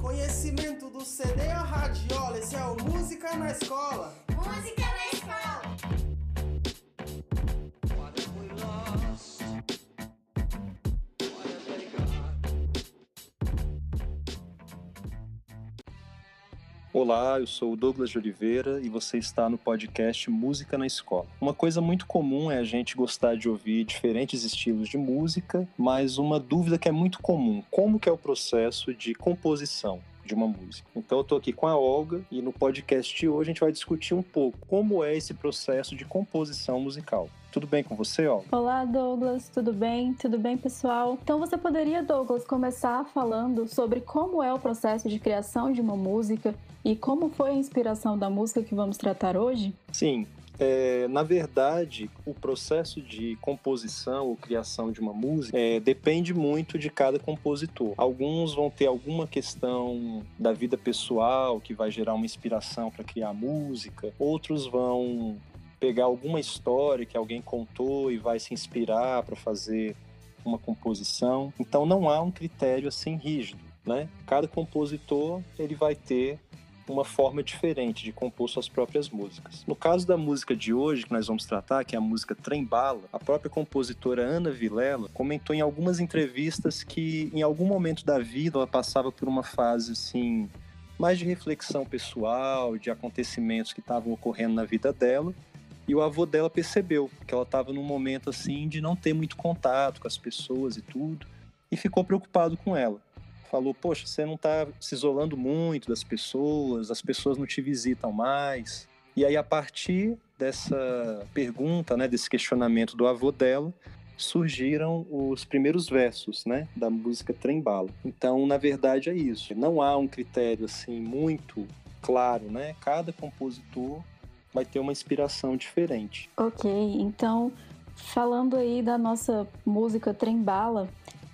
Conhecimento do CD a radiola, esse é o Música na Escola. Olá, eu sou o Douglas de Oliveira e você está no podcast Música na Escola. Uma coisa muito comum é a gente gostar de ouvir diferentes estilos de música, mas uma dúvida que é muito comum, como que é o processo de composição? de uma música. Então eu estou aqui com a Olga e no podcast de hoje a gente vai discutir um pouco como é esse processo de composição musical. Tudo bem com você, Olga? Olá, Douglas, tudo bem? Tudo bem, pessoal? Então você poderia, Douglas, começar falando sobre como é o processo de criação de uma música e como foi a inspiração da música que vamos tratar hoje? Sim, é, na verdade, o processo de composição ou criação de uma música é, depende muito de cada compositor. Alguns vão ter alguma questão da vida pessoal que vai gerar uma inspiração para criar música, outros vão pegar alguma história que alguém contou e vai se inspirar para fazer uma composição. Então não há um critério assim rígido, né? Cada compositor ele vai ter uma forma diferente de compor suas próprias músicas. No caso da música de hoje, que nós vamos tratar, que é a música Trem Bala, a própria compositora Ana Vilela comentou em algumas entrevistas que em algum momento da vida ela passava por uma fase assim mais de reflexão pessoal, de acontecimentos que estavam ocorrendo na vida dela. E o avô dela percebeu que ela estava num momento assim de não ter muito contato com as pessoas e tudo, e ficou preocupado com ela falou: Poxa, você não está se isolando muito das pessoas, as pessoas não te visitam mais. E aí, a partir dessa pergunta, né, desse questionamento do avô dela, surgiram os primeiros versos, né, da música Trem Bala. Então, na verdade, é isso. Não há um critério assim muito claro, né? Cada compositor vai ter uma inspiração diferente. Ok, então falando aí da nossa música Trem Bala,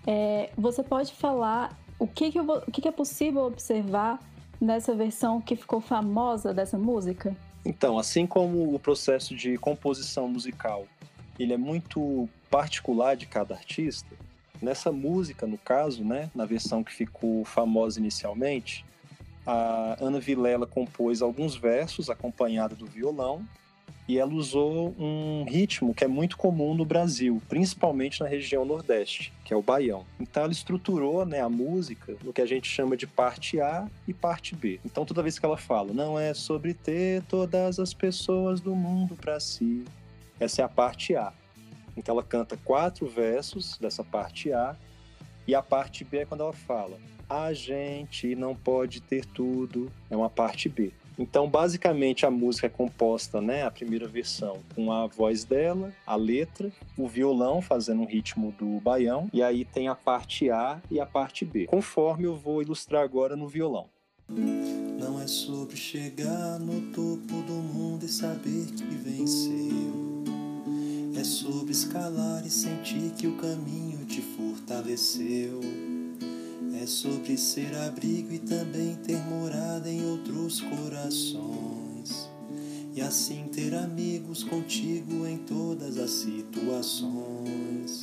é, você pode falar o que, que, vou, o que, que é possível observar nessa versão que ficou famosa dessa música? Então, assim como o processo de composição musical, ele é muito particular de cada artista, nessa música, no caso, né, na versão que ficou famosa inicialmente, a Ana Vilela compôs alguns versos acompanhada do violão e ela usou um ritmo que é muito comum no Brasil, principalmente na região Nordeste, que é o baião. Então ela estruturou né, a música no que a gente chama de parte A e parte B. Então toda vez que ela fala, não é sobre ter todas as pessoas do mundo para si, essa é a parte A. Então ela canta quatro versos dessa parte A e a parte B é quando ela fala, a gente não pode ter tudo, é uma parte B. Então, basicamente, a música é composta, né, a primeira versão, com a voz dela, a letra, o violão fazendo um ritmo do baião, e aí tem a parte A e a parte B, conforme eu vou ilustrar agora no violão. Não é sobre chegar no topo do mundo e saber que venceu. É sobre escalar e sentir que o caminho te fortaleceu. É sobre ser abrigo e também ter morada em outros corações. E assim ter amigos contigo em todas as situações.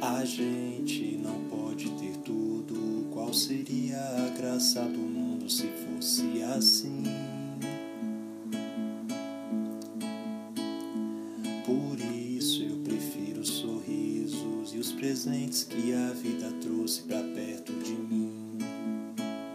A gente não pode ter tudo. Qual seria a graça do mundo se fosse assim? Por isso eu prefiro sorrisos e os presentes que a vida trouxe para perto de mim.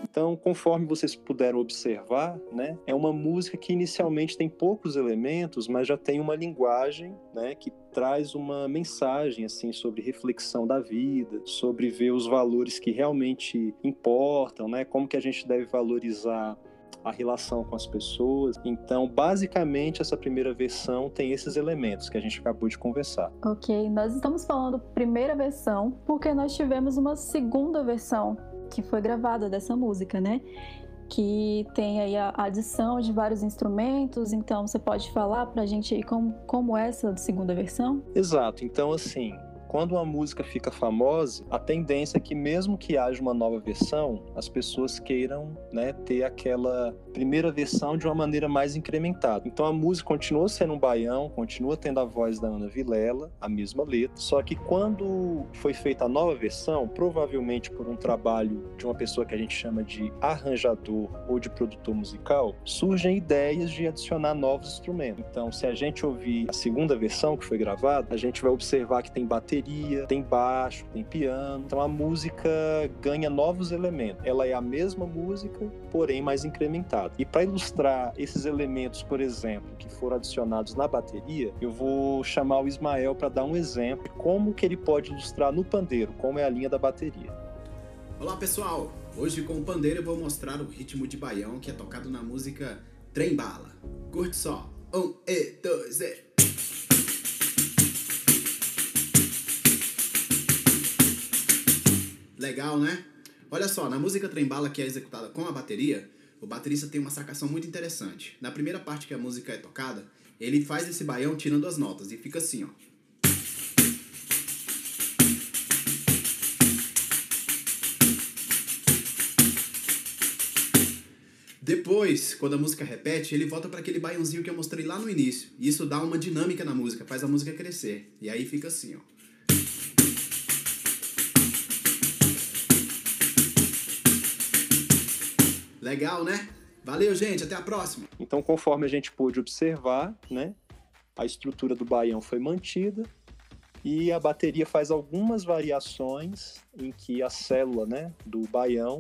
Então, conforme vocês puderam observar, né, é uma música que inicialmente tem poucos elementos, mas já tem uma linguagem, né, que traz uma mensagem assim sobre reflexão da vida, sobre ver os valores que realmente importam, né, como que a gente deve valorizar a relação com as pessoas. Então, basicamente, essa primeira versão tem esses elementos que a gente acabou de conversar. Ok, nós estamos falando primeira versão porque nós tivemos uma segunda versão que foi gravada dessa música, né? Que tem aí a adição de vários instrumentos. Então, você pode falar pra gente aí como, como é essa segunda versão? Exato. Então, assim, quando uma música fica famosa, a tendência é que mesmo que haja uma nova versão, as pessoas queiram né, ter aquela primeira versão de uma maneira mais incrementada. Então a música continua sendo um baião, continua tendo a voz da Ana Vilela, a mesma letra, só que quando foi feita a nova versão, provavelmente por um trabalho de uma pessoa que a gente chama de arranjador ou de produtor musical, surgem ideias de adicionar novos instrumentos. Então, se a gente ouvir a segunda versão que foi gravada, a gente vai observar que tem bateria, tem baixo, tem piano. Então a música ganha novos elementos. Ela é a mesma música, porém mais incrementada. E para ilustrar esses elementos, por exemplo, que foram adicionados na bateria, eu vou chamar o Ismael para dar um exemplo de como que ele pode ilustrar no pandeiro, como é a linha da bateria. Olá pessoal, hoje com o pandeiro eu vou mostrar o ritmo de baião que é tocado na música Trem Bala. Curte só. Um, e, dois, e. Legal, né? Olha só, na música Trem Bala que é executada com a bateria, o baterista tem uma sacação muito interessante. Na primeira parte que a música é tocada, ele faz esse baião tirando as notas e fica assim, ó. Depois, quando a música repete, ele volta para aquele baiãozinho que eu mostrei lá no início. Isso dá uma dinâmica na música, faz a música crescer. E aí fica assim, ó. Legal, né? Valeu, gente. Até a próxima. Então, conforme a gente pôde observar, né, a estrutura do baião foi mantida e a bateria faz algumas variações em que a célula, né, do baião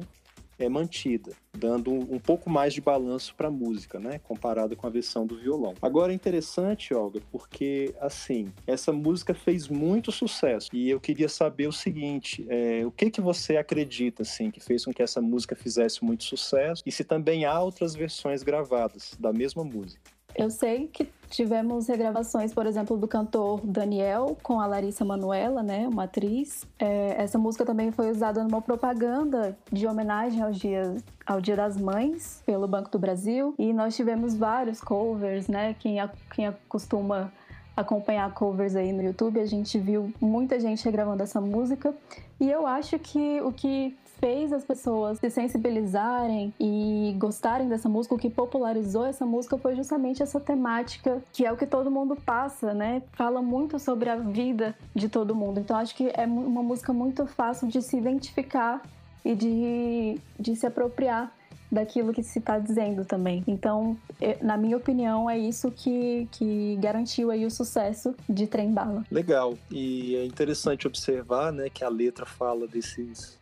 é mantida, dando um pouco mais de balanço para a música, né, comparado com a versão do violão. Agora é interessante, Olga, porque assim essa música fez muito sucesso e eu queria saber o seguinte: é, o que que você acredita assim que fez com que essa música fizesse muito sucesso e se também há outras versões gravadas da mesma música? Eu sei que tivemos regravações, por exemplo, do cantor Daniel com a Larissa Manuela, né, uma atriz. É, essa música também foi usada numa propaganda de homenagem ao dia, ao dia das Mães pelo Banco do Brasil. E nós tivemos vários covers, né? Quem, a, quem acostuma acompanhar covers aí no YouTube, a gente viu muita gente regravando essa música. E eu acho que o que fez as pessoas se sensibilizarem e gostarem dessa música, o que popularizou essa música foi justamente essa temática que é o que todo mundo passa, né? Fala muito sobre a vida de todo mundo. Então acho que é uma música muito fácil de se identificar e de, de se apropriar daquilo que se está dizendo também. Então, na minha opinião, é isso que, que garantiu aí o sucesso de Trem Bala. Legal. E é interessante observar, né, que a letra fala desses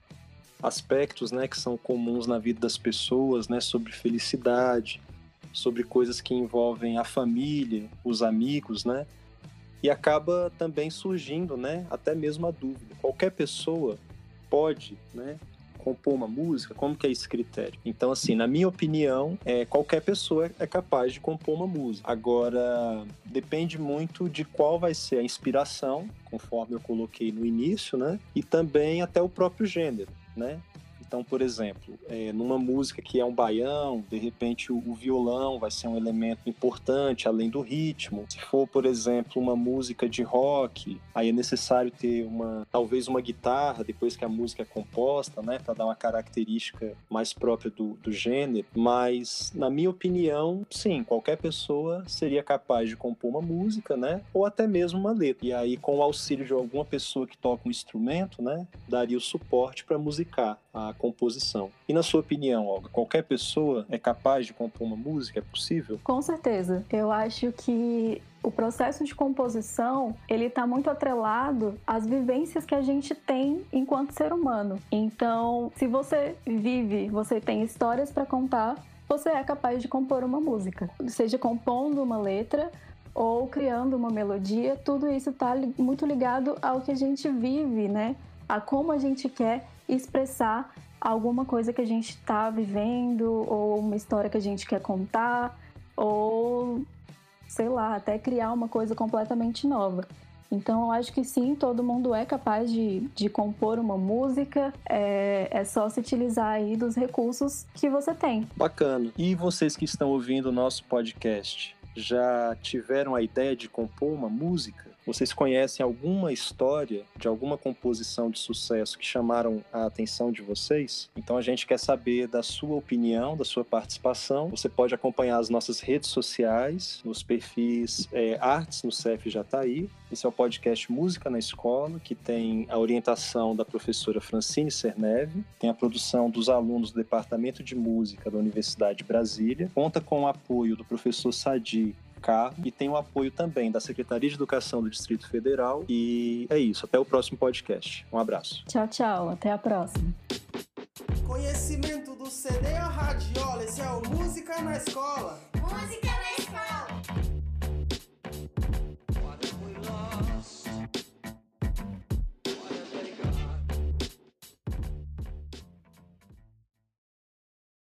aspectos, né, que são comuns na vida das pessoas, né, sobre felicidade, sobre coisas que envolvem a família, os amigos, né? E acaba também surgindo, né, até mesmo a dúvida. Qualquer pessoa pode, né, compor uma música? Como que é esse critério? Então, assim, na minha opinião, é, qualquer pessoa é capaz de compor uma música. Agora, depende muito de qual vai ser a inspiração, conforme eu coloquei no início, né? E também até o próprio gênero né? Então, por exemplo, é, numa música que é um baião, de repente o, o, violão vai ser um elemento importante além do ritmo. Se for, por exemplo, uma música de rock, aí é necessário ter uma, talvez uma guitarra depois que a música é composta, né, para dar uma característica mais própria do, do gênero. Mas, na minha opinião, sim, qualquer pessoa seria capaz de compor uma música, né, ou até mesmo uma letra. E aí, com o auxílio de alguma pessoa que toca um instrumento, né, daria o suporte para musicar a composição. E na sua opinião, Olga, qualquer pessoa é capaz de compor uma música? É possível? Com certeza. Eu acho que o processo de composição ele está muito atrelado às vivências que a gente tem enquanto ser humano. Então, se você vive, você tem histórias para contar, você é capaz de compor uma música, seja compondo uma letra ou criando uma melodia. Tudo isso está muito ligado ao que a gente vive, né? A como a gente quer expressar alguma coisa que a gente está vivendo, ou uma história que a gente quer contar, ou sei lá, até criar uma coisa completamente nova. Então eu acho que sim, todo mundo é capaz de, de compor uma música, é, é só se utilizar aí dos recursos que você tem. Bacana. E vocês que estão ouvindo o nosso podcast, já tiveram a ideia de compor uma música? Vocês conhecem alguma história de alguma composição de sucesso que chamaram a atenção de vocês? Então a gente quer saber da sua opinião, da sua participação. Você pode acompanhar as nossas redes sociais, nos perfis é, Artes no CEF Jataí. Esse é o podcast Música na Escola, que tem a orientação da professora Francine Cerneve, tem a produção dos alunos do Departamento de Música da Universidade de Brasília, conta com o apoio do professor Sadi cá e tem o apoio também da Secretaria de Educação do Distrito Federal. E é isso. Até o próximo podcast. Um abraço. Tchau, tchau. Até a próxima. Conhecimento do CD a radiola, esse é o Música na Escola. Música na escola.